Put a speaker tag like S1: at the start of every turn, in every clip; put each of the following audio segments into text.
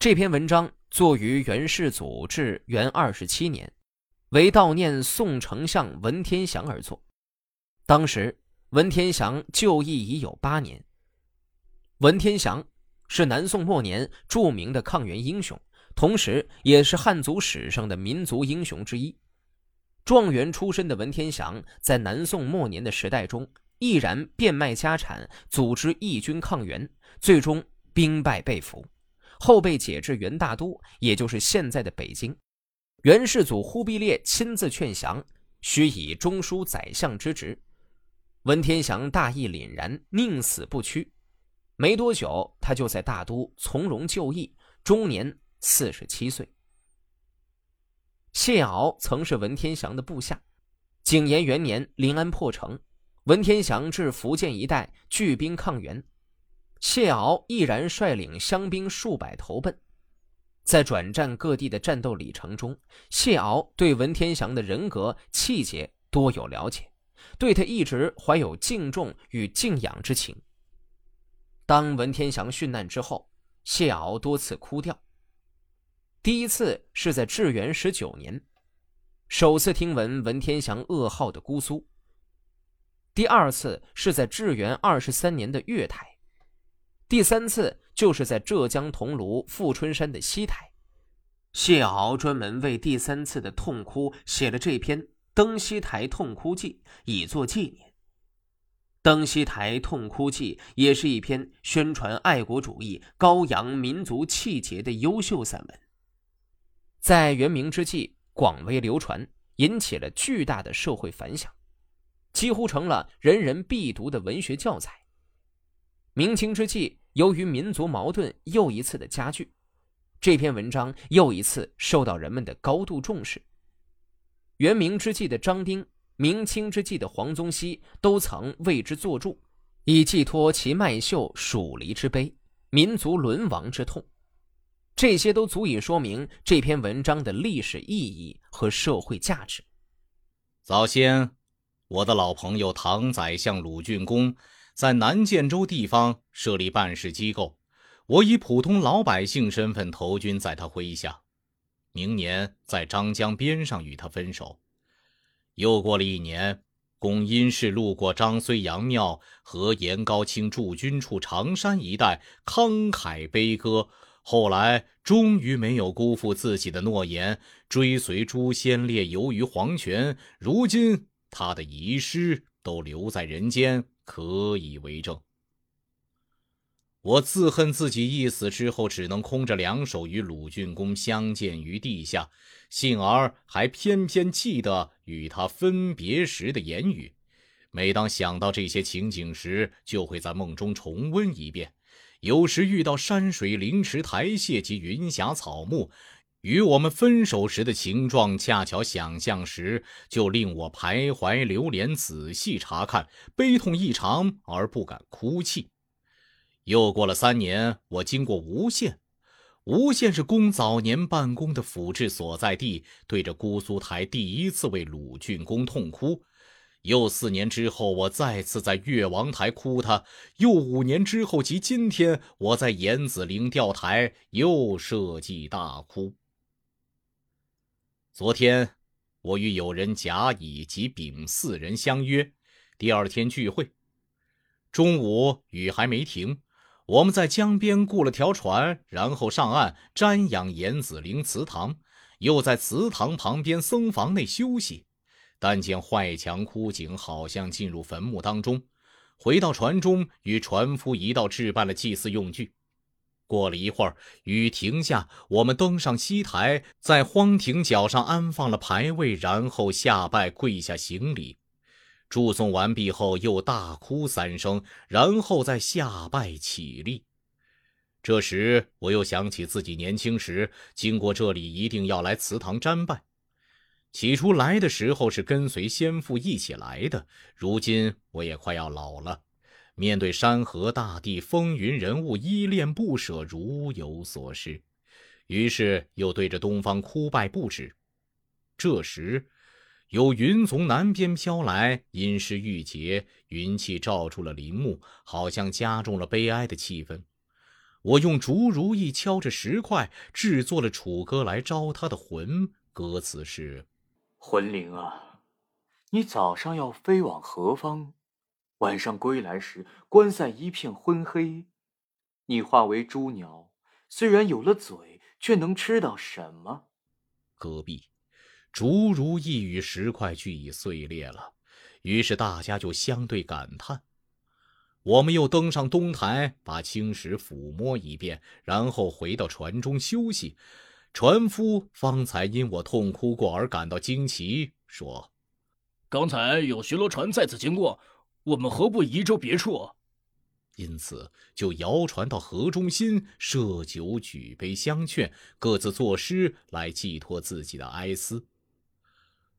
S1: 这篇文章作于元世祖至元二十七年，为悼念宋丞相文天祥而作。当时文天祥就义已有八年。文天祥是南宋末年著名的抗元英雄，同时也是汉族史上的民族英雄之一。状元出身的文天祥，在南宋末年的时代中，毅然变卖家产，组织义军抗元，最终兵败被俘，后被解至元大都，也就是现在的北京。元世祖忽必烈亲自劝降，须以中书宰相之职。文天祥大义凛然，宁死不屈。没多久，他就在大都从容就义，终年四十七岁。谢敖曾是文天祥的部下。景延元年，临安破城，文天祥至福建一带聚兵抗元，谢敖毅然率领乡兵数百投奔。在转战各地的战斗里程中，谢敖对文天祥的人格气节多有了解，对他一直怀有敬重与敬仰之情。当文天祥殉难之后，谢敖多次哭掉。第一次是在至元十九年，首次听闻文天祥噩耗的姑苏；第二次是在至元二十三年的月台；第三次就是在浙江桐庐富春山的西台。谢敖专门为第三次的痛哭写了这篇《登西台痛哭记》，以作纪念。《登西台痛哭记》也是一篇宣传爱国主义、高扬民族气节的优秀散文。在元明之际广为流传，引起了巨大的社会反响，几乎成了人人必读的文学教材。明清之际，由于民族矛盾又一次的加剧，这篇文章又一次受到人们的高度重视。元明之际的张丁，明清之际的黄宗羲都曾为之作注，以寄托其麦秀蜀离之悲、民族沦亡之痛。这些都足以说明这篇文章的历史意义和社会价值。
S2: 早先，我的老朋友唐宰相鲁俊公在南建州地方设立办事机构，我以普通老百姓身份投军在他麾下，明年在张江边上与他分手。又过了一年，公因事路过张睢阳庙和颜高卿驻军处常山一带，慷慨悲歌。后来终于没有辜负自己的诺言，追随朱先烈游于黄泉。如今他的遗失都留在人间，可以为证。我自恨自己一死之后，只能空着两手与鲁郡公相见于地下，幸而还偏偏记得与他分别时的言语。每当想到这些情景时，就会在梦中重温一遍。有时遇到山水、灵池、台榭及云霞草木，与我们分手时的情状恰巧想象时，就令我徘徊流连，仔细查看，悲痛异常而不敢哭泣。又过了三年，我经过吴县，吴县是公早年办公的府治所在地，对着姑苏台第一次为鲁郡公痛哭。又四年之后，我再次在越王台哭他；又五年之后，即今天，我在严子陵钓台又设计大哭。昨天，我与友人甲乙及丙四人相约，第二天聚会。中午雨还没停，我们在江边雇了条船，然后上岸瞻仰严子陵祠堂，又在祠堂旁边僧房内休息。但见坏墙枯井，好像进入坟墓当中。回到船中，与船夫一道置办了祭祀用具。过了一会儿，雨停下，我们登上西台，在荒亭角上安放了牌位，然后下拜，跪下行礼。祝颂完毕后，又大哭三声，然后再下拜起立。这时，我又想起自己年轻时经过这里，一定要来祠堂瞻拜。起初来的时候是跟随先父一起来的，如今我也快要老了，面对山河大地、风云人物，依恋不舍，如有所失，于是又对着东方哭拜不止。这时，有云从南边飘来，阴湿郁结，云气罩住了林木，好像加重了悲哀的气氛。我用竹如意敲着石块制作了楚歌来招他的魂，歌词是：
S3: 魂灵啊，你早上要飞往何方？晚上归来时，关塞一片昏黑。你化为猪鸟，虽然有了嘴，却能吃到什么？
S2: 戈壁，竹如意与石块俱已碎裂了，于是大家就相对感叹。我们又登上东台，把青石抚摸一遍，然后回到船中休息。船夫方才因我痛哭过而感到惊奇，说：“
S4: 刚才有巡逻船再次经过，我们何不移舟别处？”
S2: 因此，就摇船到河中心，设酒举杯相劝，各自作诗来寄托自己的哀思。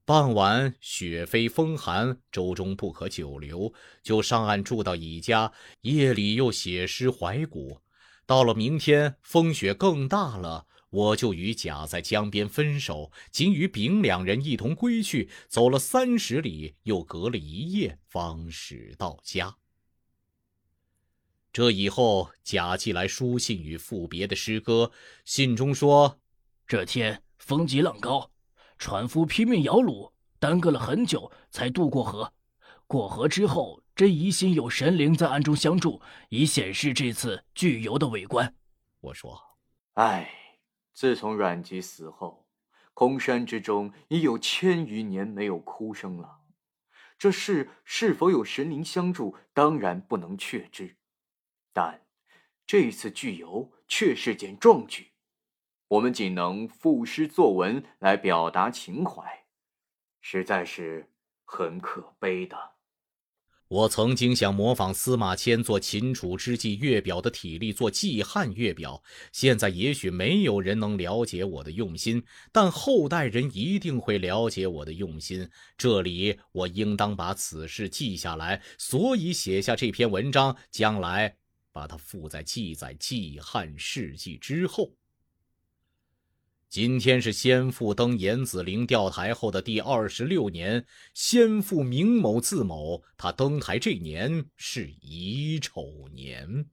S2: 傍晚，雪飞风寒，舟中不可久留，就上岸住到乙家。夜里又写诗怀古。到了明天，风雪更大了，我就与甲在江边分手，仅与丙两人一同归去。走了三十里，又隔了一夜，方始到家。这以后，甲寄来书信与赋别的诗歌。信中说：“
S4: 这天风急浪高，船夫拼命摇橹，耽搁了很久才渡过河。过河之后，真疑心有神灵在暗中相助，以显示这次巨游的伟观。”
S2: 我说：“
S3: 唉，自从阮籍死后，空山之中已有千余年没有哭声了。这事是否有神灵相助，当然不能确知。”但这次聚游却是件壮举，我们仅能赋诗作文来表达情怀，实在是很可悲的。
S2: 我曾经想模仿司马迁做秦楚之际月表的体力做季汉月表，现在也许没有人能了解我的用心，但后代人一定会了解我的用心。这里我应当把此事记下来，所以写下这篇文章，将来。把它附在记载季汉事迹之后。今天是先父登严子陵钓台后的第二十六年，先父明某字某，他登台这年是乙丑年。